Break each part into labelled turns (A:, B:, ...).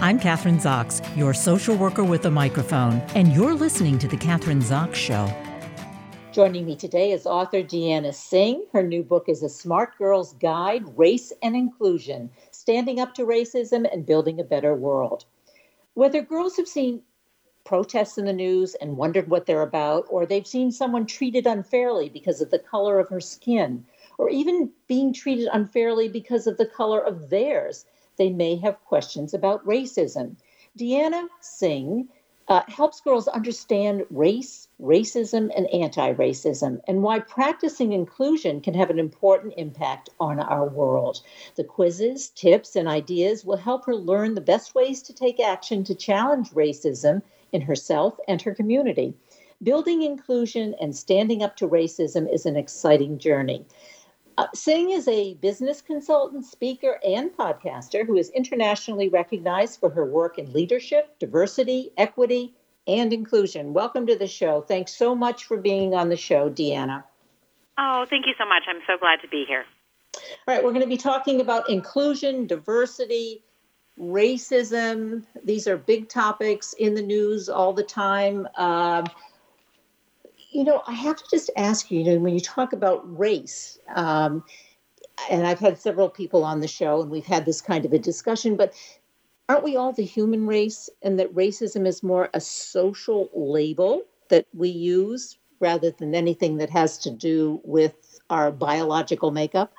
A: I'm Kathryn Zox, your social worker with a microphone, and you're listening to The Kathryn Zox Show.
B: Joining me today is author Deanna Singh. Her new book is A Smart Girl's Guide Race and Inclusion Standing Up to Racism and Building a Better World. Whether girls have seen protests in the news and wondered what they're about, or they've seen someone treated unfairly because of the color of her skin, or even being treated unfairly because of the color of theirs, they may have questions about racism. Deanna Singh uh, helps girls understand race, racism, and anti racism, and why practicing inclusion can have an important impact on our world. The quizzes, tips, and ideas will help her learn the best ways to take action to challenge racism in herself and her community. Building inclusion and standing up to racism is an exciting journey. Uh, Singh is a business consultant, speaker, and podcaster who is internationally recognized for her work in leadership, diversity, equity, and inclusion. Welcome to the show. Thanks so much for being on the show, Deanna.
C: Oh, thank you so much. I'm so glad to be here.
B: All right, we're going to be talking about inclusion, diversity, racism. These are big topics in the news all the time. Um, you know, I have to just ask you, you know, when you talk about race, um, and I've had several people on the show and we've had this kind of a discussion, but aren't we all the human race and that racism is more a social label that we use rather than anything that has to do with our biological makeup?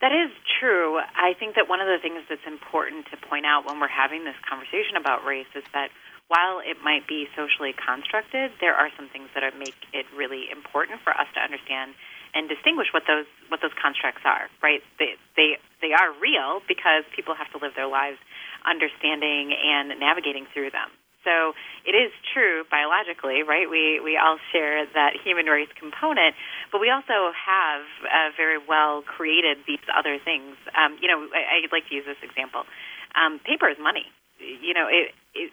C: That is true. I think that one of the things that's important to point out when we're having this conversation about race is that while it might be socially constructed, there are some things that are, make it really important for us to understand and distinguish what those what those constructs are. Right? They they they are real because people have to live their lives understanding and navigating through them. So it is true biologically, right? We we all share that human race component, but we also have uh, very well created these other things. Um, you know, I, I'd like to use this example. Um, paper is money. You know, it, it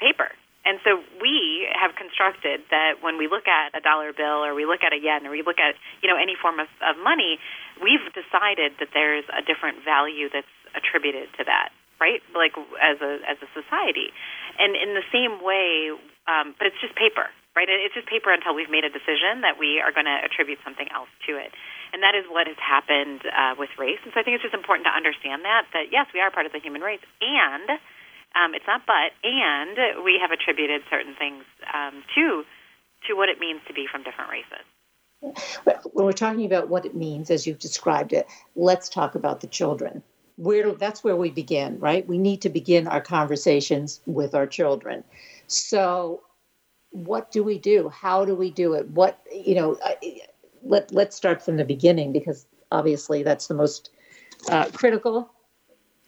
C: paper. And so we have constructed that when we look at a dollar bill or we look at a yen or we look at, you know, any form of, of money, we've decided that there's a different value that's attributed to that, right? Like as a as a society. And in the same way, um, but it's just paper, right? It's just paper until we've made a decision that we are going to attribute something else to it. And that is what has happened uh, with race. And so I think it's just important to understand that, that yes, we are part of the human race. And um, it's not but, and we have attributed certain things um, to to what it means to be from different races.
B: When we're talking about what it means, as you've described it, let's talk about the children. Where that's where we begin, right? We need to begin our conversations with our children. So, what do we do? How do we do it? What you know? Let Let's start from the beginning because obviously that's the most uh, critical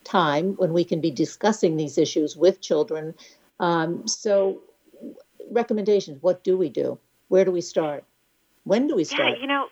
B: time when we can be discussing these issues with children. Um, so, recommendations what do we do? Where do we start? When do we start?
C: Yeah, you know,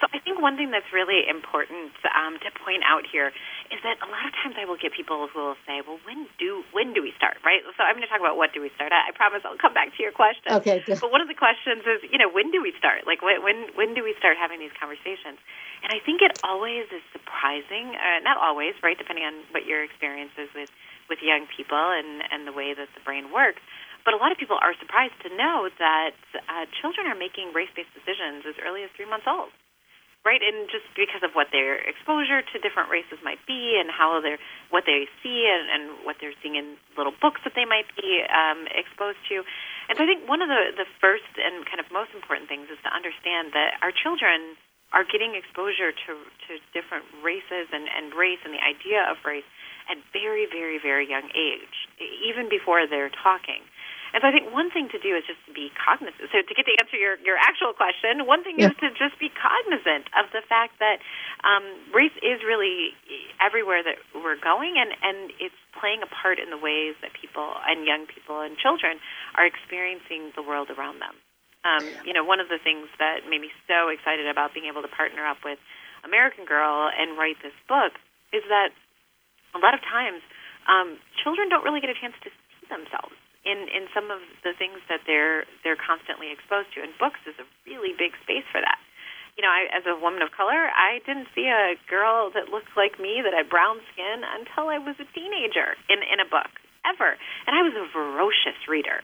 C: so I think one thing that's really important um, to point out here is that a lot of times I will get people who will say, "Well, when do when do we start?" Right. So I'm going to talk about what do we start. I, I promise I'll come back to your question.
B: Okay. Good.
C: But one of the questions is, you know, when do we start? Like when when when do we start having these conversations? And I think it always is surprising, uh, not always, right, depending on what your experience is with, with young people and, and the way that the brain works. But a lot of people are surprised to know that uh, children are making race based decisions as early as three months old. Right, and just because of what their exposure to different races might be, and how they're what they see, and, and what they're seeing in little books that they might be um, exposed to, and so I think one of the the first and kind of most important things is to understand that our children are getting exposure to, to different races and, and race and the idea of race at very, very, very young age, even before they're talking. And so I think one thing to do is just to be cognizant. So to get to answer your, your actual question, one thing yeah. is to just be cognizant of the fact that um, race is really everywhere that we're going, and, and it's playing a part in the ways that people and young people and children are experiencing the world around them. Um, you know, one of the things that made me so excited about being able to partner up with American Girl and write this book is that a lot of times um, children don't really get a chance to see themselves in in some of the things that they're they're constantly exposed to, and books is a really big space for that. you know, I, as a woman of color, I didn't see a girl that looked like me that had brown skin until I was a teenager in in a book ever, and I was a ferocious reader.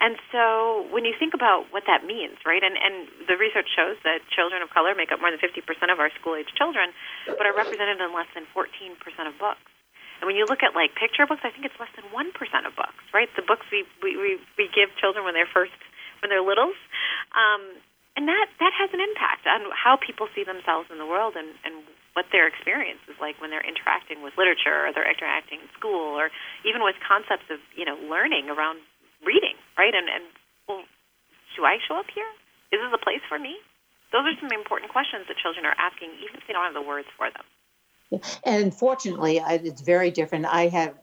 C: And so when you think about what that means, right, and, and the research shows that children of color make up more than 50% of our school age children, but are represented in less than 14% of books. And when you look at like picture books, I think it's less than 1% of books, right? The books we, we, we, we give children when they're first, when they're littles. Um, and that, that has an impact on how people see themselves in the world and, and what their experience is like when they're interacting with literature or they're interacting in school or even with concepts of, you know, learning around reading, right? And, and well, do I show up here? Is this a place for me? Those are some important questions that children are asking, even if they don't have the words for them.
B: And fortunately, it's very different. I have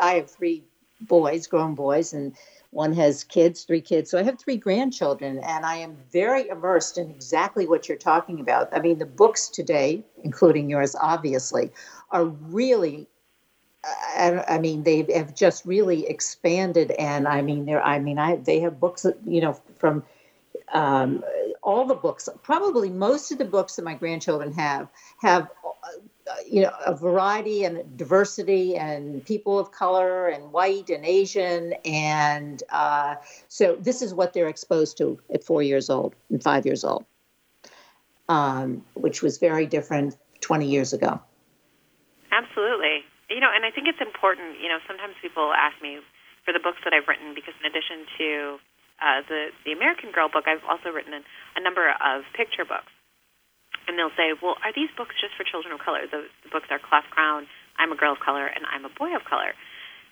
B: I have three boys, grown boys, and one has kids, three kids. So I have three grandchildren, and I am very immersed in exactly what you're talking about. I mean, the books today, including yours, obviously, are really I, I, mean, they have just really expanded, and I mean, there. I mean, I they have books, you know, from um, all the books. Probably most of the books that my grandchildren have have, you know, a variety and diversity, and people of color, and white and Asian, and uh, so this is what they're exposed to at four years old and five years old, um, which was very different twenty years ago.
C: Absolutely. You know, and I think it's important. You know, sometimes people ask me for the books that I've written because, in addition to uh, the the American Girl book, I've also written a number of picture books. And they'll say, "Well, are these books just for children of color?" The, the books are Cleft Crown, I'm a Girl of Color, and I'm a Boy of Color.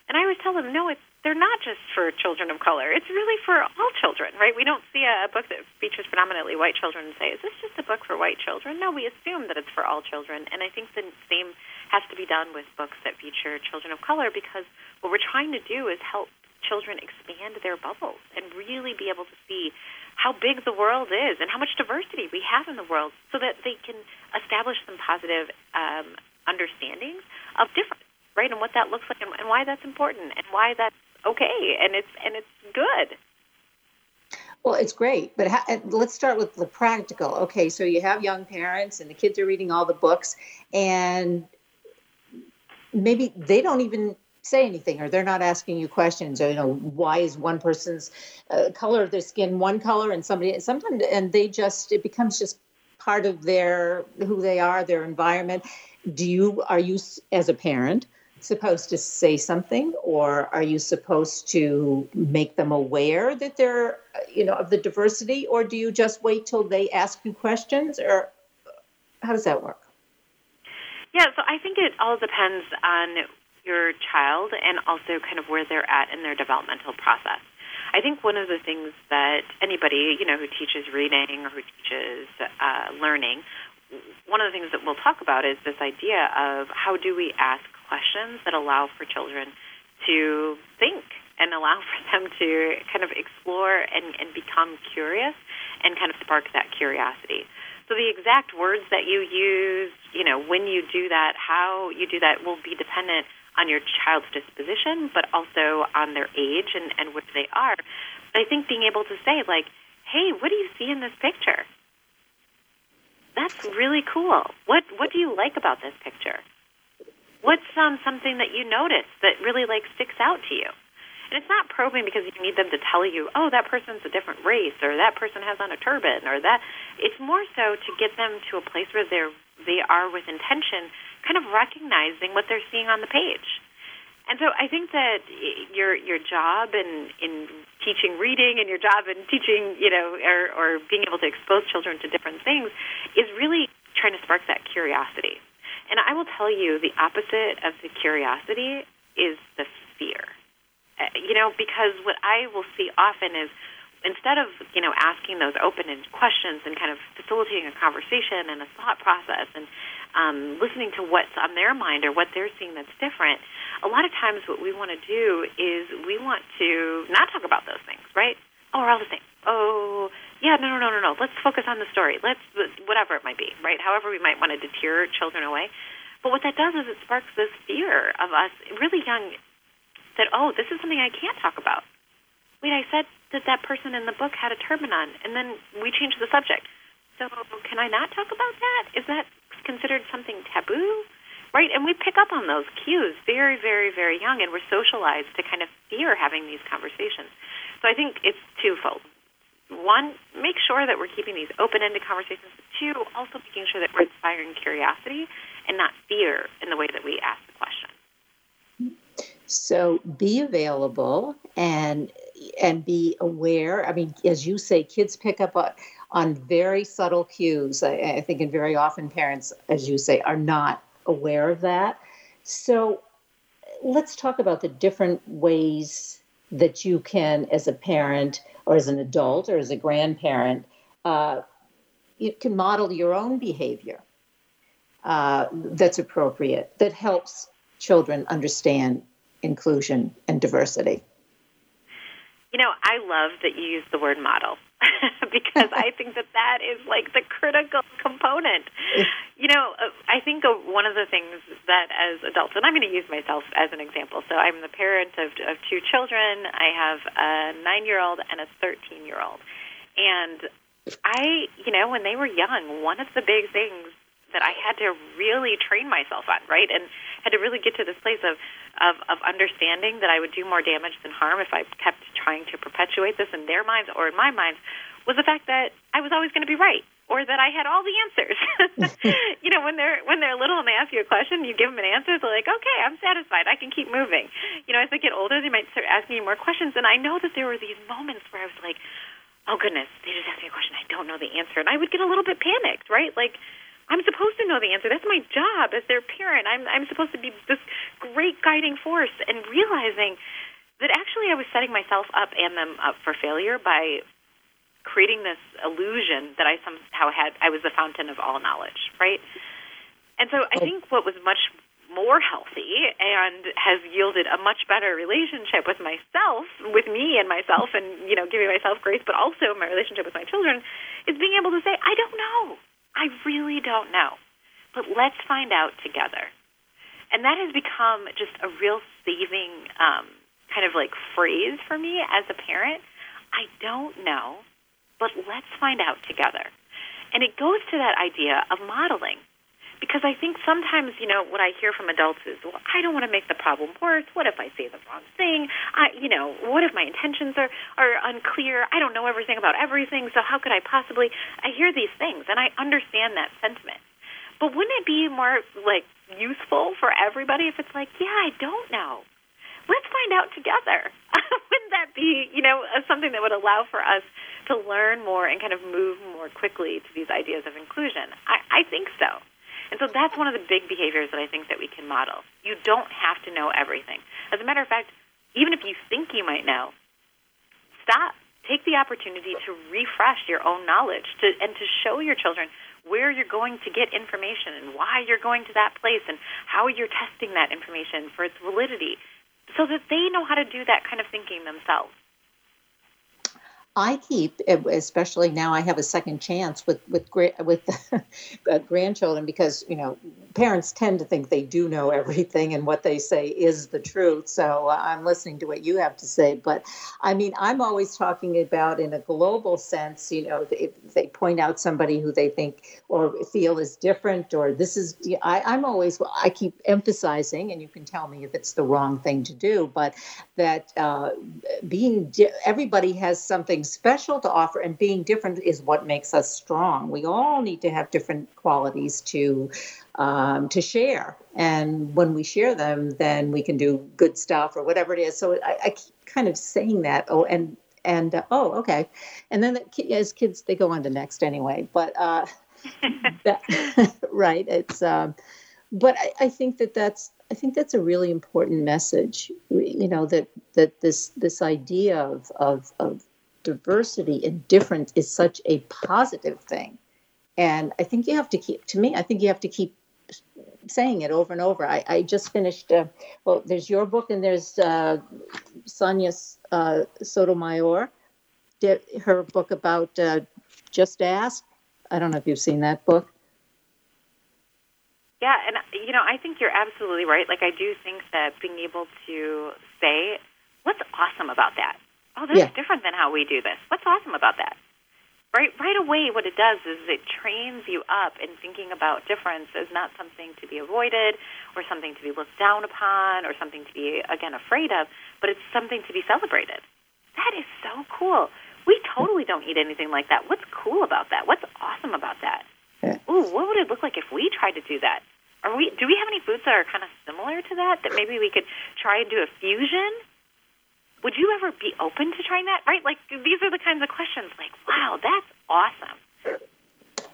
C: And I always tell them, no, it's they're not just for children of color. It's really for all children, right? We don't see a, a book that features predominantly white children and say, is this just a book for white children? No, we assume that it's for all children. And I think the same has to be done with books that feature children of color because what we're trying to do is help children expand their bubbles and really be able to see how big the world is and how much diversity we have in the world so that they can establish some positive um, understandings of difference right and what that looks like and, and why that's important and why that's okay and it's and it's good
B: well, it's great, but ha- let's start with the practical. Okay, so you have young parents, and the kids are reading all the books, and maybe they don't even say anything or they're not asking you questions or you know why is one person's uh, color of their skin one color and somebody sometimes and they just it becomes just part of their who they are their environment. Do you are you as a parent supposed to say something or are you supposed to make them aware that they're you know of the diversity or do you just wait till they ask you questions or how does that work?
C: Yeah, so I think it all depends on your child and also kind of where they're at in their developmental process. I think one of the things that anybody, you know, who teaches reading or who teaches uh, learning, one of the things that we'll talk about is this idea of how do we ask questions that allow for children to think and allow for them to kind of explore and, and become curious and kind of spark that curiosity. So the exact words that you use, you know, when you do that, how you do that will be dependent on your child's disposition, but also on their age and, and what they are. But I think being able to say, like, hey, what do you see in this picture? That's really cool. What what do you like about this picture? What's um, something that you notice that really like sticks out to you? And it's not probing because you need them to tell you, oh, that person's a different race, or that person has on a turban, or that. It's more so to get them to a place where they're they are with intention, kind of recognizing what they're seeing on the page. And so I think that your your job in in teaching reading and your job in teaching, you know, or, or being able to expose children to different things is really trying to spark that curiosity. And I will tell you, the opposite of the curiosity is the fear. Uh, you know, because what I will see often is instead of you know asking those open-ended questions and kind of facilitating a conversation and a thought process and um, listening to what's on their mind or what they're seeing that's different, a lot of times what we want to do is we want to not talk about those things, right? Oh, we're all the same. Oh, yeah, no, no, no, no, no. Let's focus on the story. Let's whatever it might be, right? However, we might want to deter children away. But what that does is it sparks this fear of us really young that, oh, this is something I can't talk about. Wait, I said that that person in the book had a turban on, and then we changed the subject. so can I not talk about that? Is that considered something taboo? Right? And we pick up on those cues very, very, very young, and we're socialized to kind of fear having these conversations. So I think it's twofold. One, make sure that we're keeping these open ended conversations. Two, also making sure that we're inspiring curiosity and not fear in the way that we ask the question.
B: So be available and and be aware. I mean, as you say, kids pick up on very subtle cues. I, I think, and very often parents, as you say, are not aware of that. So let's talk about the different ways that you can, as a parent or as an adult or as a grandparent, uh, you can model your own behavior uh, that's appropriate, that helps children understand inclusion and diversity.
C: You know, I love that you use the word model because I think that that is like the critical component. You know, uh, I think one of the things that as adults, and I'm going to use myself as an example. So I'm the parent of, of two children. I have a nine year old and a 13 year old. And I, you know, when they were young, one of the big things that I had to really train myself on, right? And had to really get to this place of, of, of understanding that I would do more damage than harm if I kept trying to perpetuate this in their minds or in my minds was the fact that I was always going to be right or that I had all the answers. you know, when they're when they're little and they ask you a question, you give them an answer. They're like, okay, I'm satisfied. I can keep moving. You know, as they get older, they might start asking you more questions. And I know that there were these moments where I was like, oh goodness, they just asked me a question. I don't know the answer, and I would get a little bit panicked, right? Like I'm supposed to know the answer. That's my job as their parent. I'm I'm supposed to be this great guiding force and realizing that actually I was setting myself up and them up for failure by creating this illusion that I somehow had I was the fountain of all knowledge, right? And so I oh. think what was much more healthy and has yielded a much better relationship with myself, with me and myself, and you know, giving myself grace, but also my relationship with my children, is being able to say, I don't know. I really don't know. But let's find out together. And that has become just a real saving um, kind of like phrase for me as a parent. I don't know, but let's find out together. And it goes to that idea of modeling because I think sometimes, you know, what I hear from adults is, well, I don't want to make the problem worse. What if I say the wrong thing? I, you know, what if my intentions are, are unclear? I don't know everything about everything, so how could I possibly? I hear these things, and I understand that sentiment. But wouldn't it be more like useful for everybody if it's like, yeah, I don't know. Let's find out together. wouldn't that be, you know, uh, something that would allow for us to learn more and kind of move more quickly to these ideas of inclusion? I, I think so. And so that's one of the big behaviors that I think that we can model. You don't have to know everything. As a matter of fact, even if you think you might know, stop. Take the opportunity to refresh your own knowledge to, and to show your children where you're going to get information and why you're going to that place and how you're testing that information for its validity so that they know how to do that kind of thinking themselves.
B: I keep, especially now, I have a second chance with with with grandchildren because you know parents tend to think they do know everything and what they say is the truth. So uh, I'm listening to what you have to say, but I mean, I'm always talking about in a global sense. You know, if they point out somebody who they think or feel is different, or this is, I, I'm always I keep emphasizing, and you can tell me if it's the wrong thing to do, but that uh, being everybody has something something special to offer, and being different is what makes us strong. We all need to have different qualities to um, to share, and when we share them, then we can do good stuff or whatever it is. So I, I keep kind of saying that. Oh, and and uh, oh, okay, and then the, as kids they go on to next anyway. But uh, that, right, it's. Um, but I, I think that that's I think that's a really important message. You know that that this this idea of of, of diversity and difference is such a positive thing. And I think you have to keep, to me, I think you have to keep saying it over and over. I, I just finished, uh, well, there's your book and there's uh, Sonia uh, Sotomayor, her book about uh, Just Ask. I don't know if you've seen that book.
C: Yeah, and you know, I think you're absolutely right. Like, I do think that being able to say, "What's awesome about that?" Oh, that's yeah. different than how we do this. What's awesome about that? right right away what it does is it trains you up in thinking about difference as not something to be avoided or something to be looked down upon or something to be again afraid of but it's something to be celebrated. That is so cool. We totally don't eat anything like that. What's cool about that? What's awesome about that? Ooh what would it look like if we tried to do that? Are we do we have any foods that are kind of similar to that that maybe we could try and do a fusion would you ever be open to trying that? Right? Like these are the kinds of questions like, wow, that's awesome.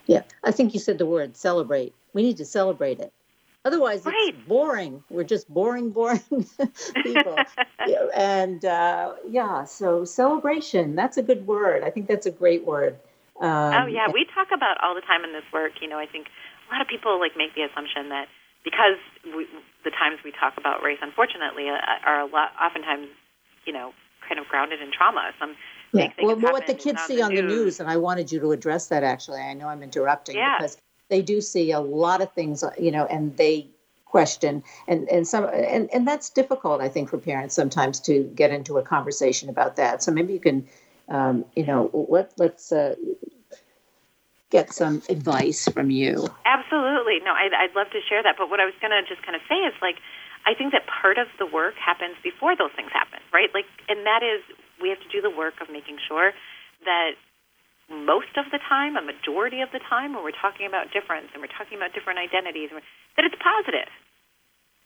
B: Yeah, I think you said the word celebrate. We need to celebrate it. Otherwise, right. it's boring. We're just boring, boring people. yeah, and uh, yeah, so celebration, that's a good word. I think that's a great word.
C: Um, oh, yeah. We talk about all the time in this work. You know, I think a lot of people like make the assumption that because we, the times we talk about race, unfortunately, uh, are a lot, oftentimes you know, kind of grounded in trauma. Some
B: yeah. Well, what the kids see on the news. news, and I wanted you to address that. Actually, I know I'm interrupting
C: yeah.
B: because they do see a lot of things, you know, and they question and and some and and that's difficult i think for parents sometimes to get into a conversation about that so maybe you can um, you know let let's uh, get some advice from you
C: absolutely no I'd, I'd love to share that but what i was going to just kind of say is like I think that part of the work happens before those things happen, right? Like, and that is we have to do the work of making sure that most of the time, a majority of the time, when we're talking about difference and we're talking about different identities, that it's positive.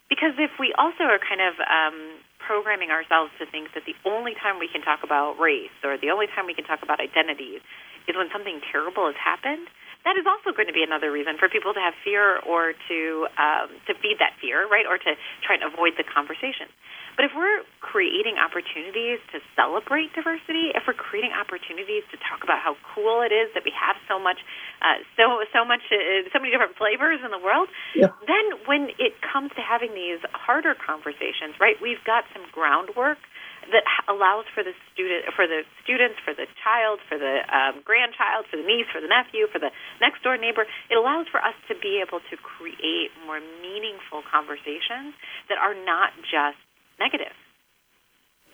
C: Because if we also are kind of um, programming ourselves to think that the only time we can talk about race or the only time we can talk about identities is when something terrible has happened, that is also going to be another reason for people to have fear or to um, to feed that fear, right, or to try and avoid the conversation. But if we're creating opportunities to celebrate diversity, if we're creating opportunities to talk about how cool it is that we have so much, uh, so so much, uh, so many different flavors in the world, yeah. then when it comes to having these harder conversations, right, we've got some groundwork that allows for the student, for the students, for the child, for the um, grandchild, for the niece, for the nephew, for the next door neighbor. It allows for us to be able to create more meaningful conversations that are not just negative.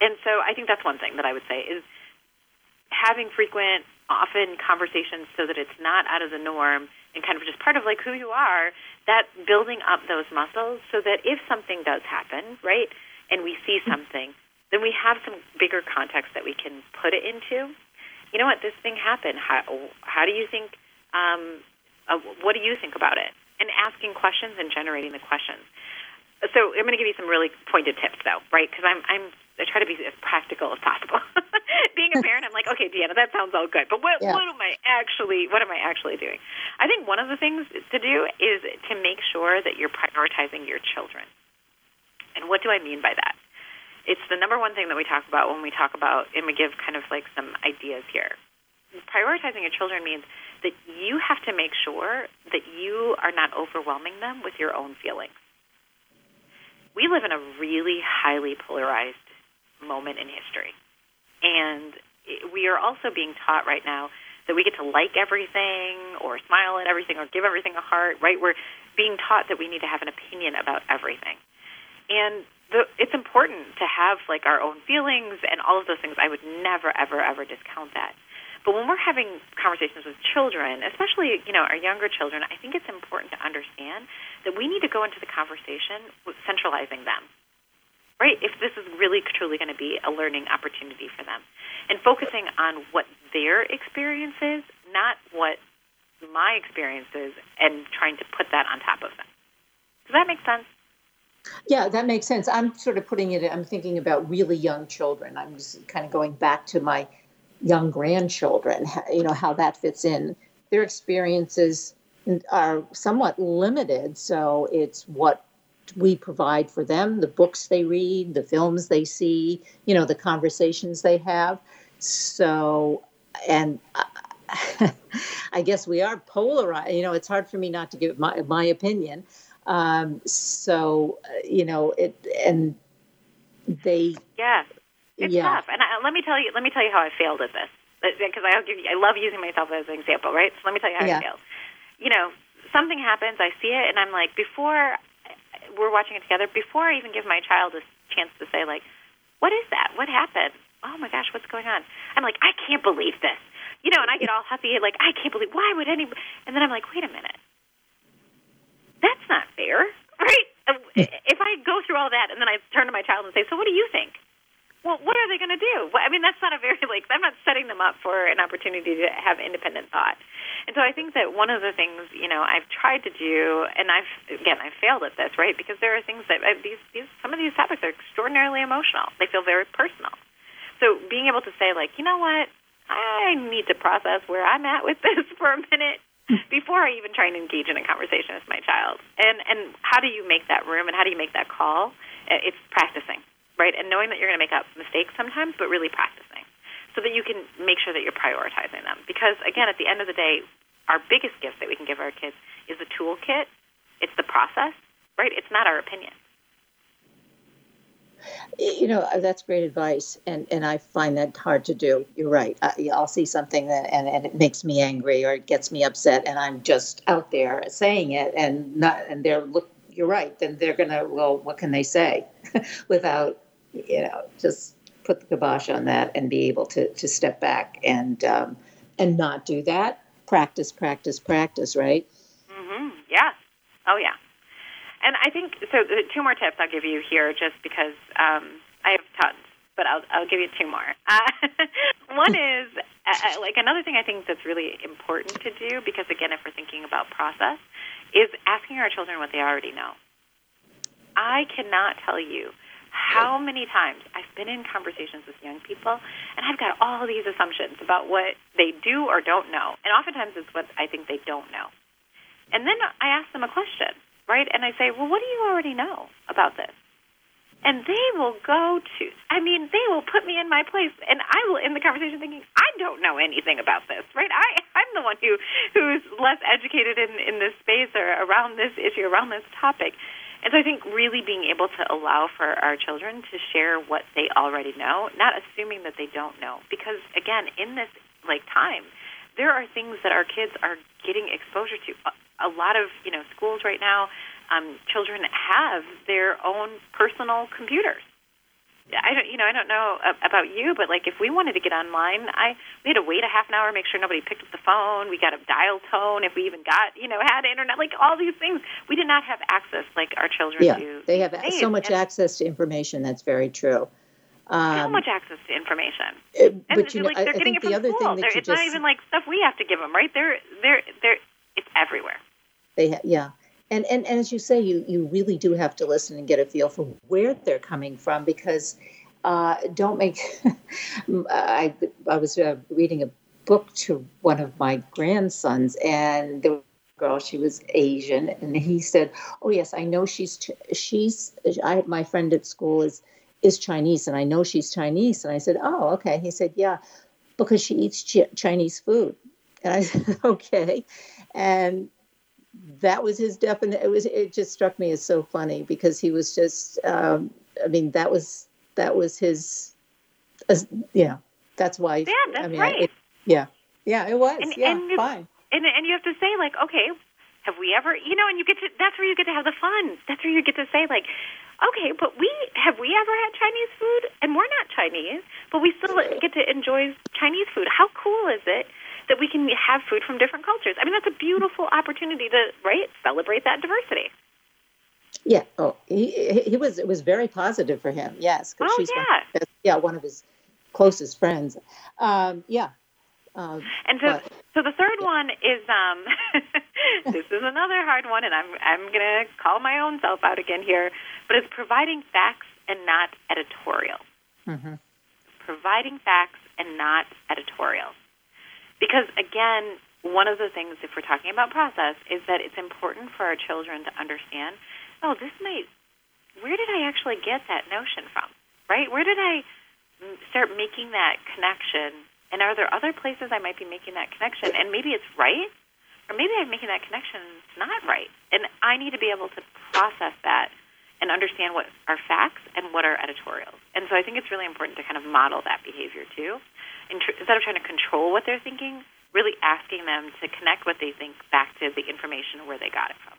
C: And so I think that's one thing that I would say is having frequent, often conversations so that it's not out of the norm and kind of just part of like who you are, that building up those muscles so that if something does happen, right, and we see something, then we have some bigger context that we can put it into. You know what? This thing happened. How, how do you think? Um, uh, what do you think about it? And asking questions and generating the questions. So I'm going to give you some really pointed tips, though, right? Because I'm I'm I try to be as practical as possible. Being a parent, I'm like, okay, Deanna, that sounds all good, but what yeah. what am I actually what am I actually doing? I think one of the things to do is to make sure that you're prioritizing your children. And what do I mean by that? It's the number one thing that we talk about when we talk about, and we give kind of like some ideas here. Prioritizing your children means that you have to make sure that you are not overwhelming them with your own feelings. We live in a really highly polarized moment in history. And we are also being taught right now that we get to like everything or smile at everything or give everything a heart, right? We're being taught that we need to have an opinion about everything. And the, it's important to have like our own feelings and all of those things. I would never, ever, ever discount that. But when we're having conversations with children, especially you know our younger children, I think it's important to understand that we need to go into the conversation with centralizing them. Right? If this is really truly going to be a learning opportunity for them, and focusing on what their experience is, not what my experience is, and trying to put that on top of them. Does that make sense?
B: Yeah, that makes sense. I'm sort of putting it, I'm thinking about really young children. I'm just kind of going back to my young grandchildren, you know, how that fits in. Their experiences are somewhat limited. So it's what we provide for them, the books they read, the films they see, you know, the conversations they have. So, and I guess we are polarized. You know, it's hard for me not to give my, my opinion. Um, so uh, you know it, and they.
C: Yeah, it's yeah. tough. And I, let me tell you, let me tell you how I failed at this because uh, I'll give you. I love using myself as an example, right? So let me tell you how yeah. I failed. You know, something happens, I see it, and I'm like, before we're watching it together, before I even give my child a chance to say, like, what is that? What happened? Oh my gosh, what's going on? I'm like, I can't believe this. you know, and I get all huffy, like, I can't believe, why would anybody? And then I'm like, wait a minute. That's not fair, right? if I go through all that and then I turn to my child and say, so what do you think? Well, what are they going to do? I mean, that's not a very, like, I'm not setting them up for an opportunity to have independent thought. And so I think that one of the things, you know, I've tried to do, and I've, again, I've failed at this, right? Because there are things that, uh, these, these, some of these topics are extraordinarily emotional. They feel very personal. So being able to say, like, you know what? I need to process where I'm at with this for a minute before I even try and engage in a conversation with my child. And and how do you make that room and how do you make that call? It's practicing right? And knowing that you're going to make up mistakes sometimes, but really practicing so that you can make sure that you're prioritizing them. Because again, at the end of the day, our biggest gift that we can give our kids is the toolkit. It's the process, right? It's not our opinion.
B: You know that's great advice, and and I find that hard to do. You're right. I, will see something that and, and it makes me angry or it gets me upset, and I'm just out there saying it, and not and they're look. You're right. Then they're gonna. Well, what can they say without you know, just put the kibosh on that and be able to to step back and um, and not do that. Practice, practice, practice. Right.
C: Mm-hmm. Yeah. Oh yeah. And I think so. Two more tips I'll give you here, just because um, I have tons, but I'll I'll give you two more. Uh, one is uh, uh, like another thing I think that's really important to do because again, if we're thinking about process, is asking our children what they already know. I cannot tell you how many times I've been in conversations with young people and I've got all these assumptions about what they do or don't know. And oftentimes it's what I think they don't know. And then I ask them a question, right? And I say, well, what do you already know about this? And they will go to, I mean, they will put me in my place, and I will end the conversation thinking, I don't know anything about this, right? I, I'm the one who, who's less educated in, in this space or around this issue, around this topic. And so I think really being able to allow for our children to share what they already know, not assuming that they don't know. Because again, in this like time, there are things that our kids are getting exposure to. A lot of you know schools right now, um, children have their own personal computers. I don't, you know, I don't know about you, but like if we wanted to get online, I we had to wait a half an hour, make sure nobody picked up the phone. We got a dial tone if we even got, you know, had internet. Like all these things, we did not have access like our children
B: yeah,
C: do.
B: they have so much and, access to information. That's very true.
C: Um, so much access to information, it,
B: uh, but you know, like, they're
C: I, getting it from
B: the other
C: school.
B: thing that
C: it's
B: you
C: not even like stuff we have to give them, right? They're they're they're it's everywhere.
B: They ha- yeah, and, and and as you say, you you really do have to listen and get a feel for where they're coming from because uh, don't make. I I was uh, reading a book to one of my grandsons, and the girl she was Asian, and he said, "Oh yes, I know she's she's I my friend at school is is Chinese, and I know she's Chinese." And I said, "Oh okay." He said, "Yeah, because she eats ch- Chinese food." And I said, "Okay," and that was his definite. It was. It just struck me as so funny because he was just. Um, I mean, that was that was his. Uh, yeah, that's why.
C: Yeah, that's I mean, right.
B: It, yeah, yeah, it was.
C: And,
B: yeah,
C: and
B: fine.
C: And and you have to say like, okay, have we ever? You know, and you get to. That's where you get to have the fun. That's where you get to say like. Okay, but we have we ever had Chinese food? And we're not Chinese, but we still get to enjoy Chinese food. How cool is it that we can have food from different cultures? I mean, that's a beautiful opportunity to right celebrate that diversity.
B: Yeah. Oh, he he was. It was very positive for him. Yes.
C: Oh
B: she's
C: yeah.
B: One, yeah, one of his closest friends. Um, yeah. Um,
C: and so, but, so the third one is um, this is another hard one, and I'm I'm gonna call my own self out again here, but it's providing facts and not editorial.
B: Mm-hmm.
C: Providing facts and not editorial, because again, one of the things if we're talking about process is that it's important for our children to understand oh, this might, where did I actually get that notion from? Right? Where did I start making that connection? And are there other places I might be making that connection? And maybe it's right, or maybe I'm making that connection and it's not right. And I need to be able to process that and understand what are facts and what are editorials. And so I think it's really important to kind of model that behavior too. Instead of trying to control what they're thinking, really asking them to connect what they think back to the information where they got it from.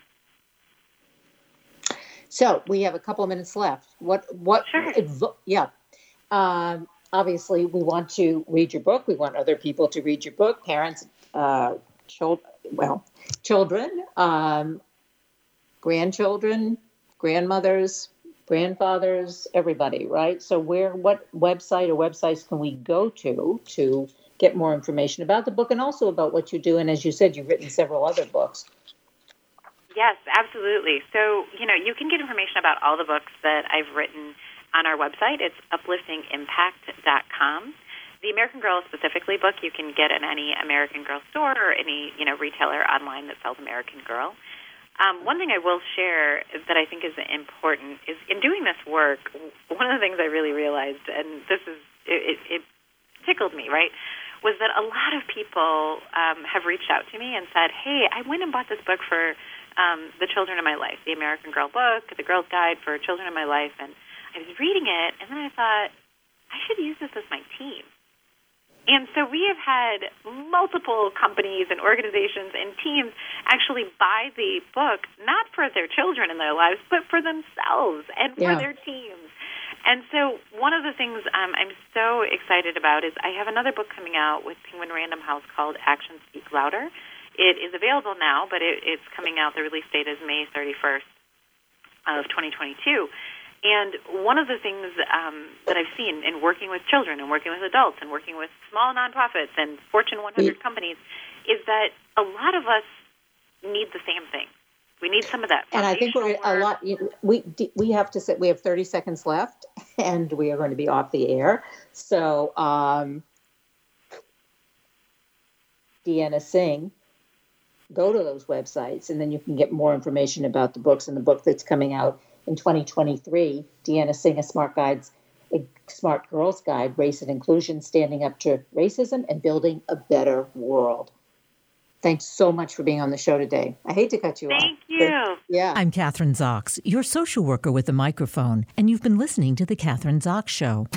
B: So we have a couple of minutes left. What? What?
C: Sure.
B: Adv- yeah. Um, obviously, we want to read your book. We want other people to read your book. Parents, uh, children, well, children, um, grandchildren, grandmothers, grandfathers, everybody, right? So, where, what website or websites can we go to to get more information about the book and also about what you do? And as you said, you've written several other books.
C: Yes, absolutely. So, you know, you can get information about all the books that I've written on our website. It's upliftingimpact.com. The American Girl specifically book you can get in any American Girl store or any, you know, retailer online that sells American Girl. Um, one thing I will share that I think is important is in doing this work, one of the things I really realized, and this is, it, it, it tickled me, right, was that a lot of people um, have reached out to me and said, hey, I went and bought this book for um, the children in my life, the American Girl book, the Girl's Guide for Children in My Life, and I was reading it, and then I thought, I should use this as my team. And so we have had multiple companies and organizations and teams actually buy the book, not for their children in their lives, but for themselves and for yeah. their teams. And so one of the things um, I'm so excited about is I have another book coming out with Penguin Random House called Actions Speak Louder. It is available now, but it, it's coming out. The release date is May 31st of 2022. And one of the things um, that I've seen in working with children and working with adults and working with small nonprofits and Fortune 100 mm. companies is that a lot of us need the same thing. We need some of that.
B: And I think we're a lot. We we have to say we have 30 seconds left, and we are going to be off the air. So, um, Deanna Singh, go to those websites, and then you can get more information about the books and the book that's coming out in 2023, Deanna Singh, a Smart Guides, a Smart Girls Guide, Race and Inclusion, Standing Up to Racism and Building a Better World. Thanks so much for being on the show today. I hate to cut you
C: Thank
B: off.
C: Thank you.
B: yeah.
A: I'm Kathryn Zox, your social worker with a microphone, and you've been listening to The Kathryn Zox Show.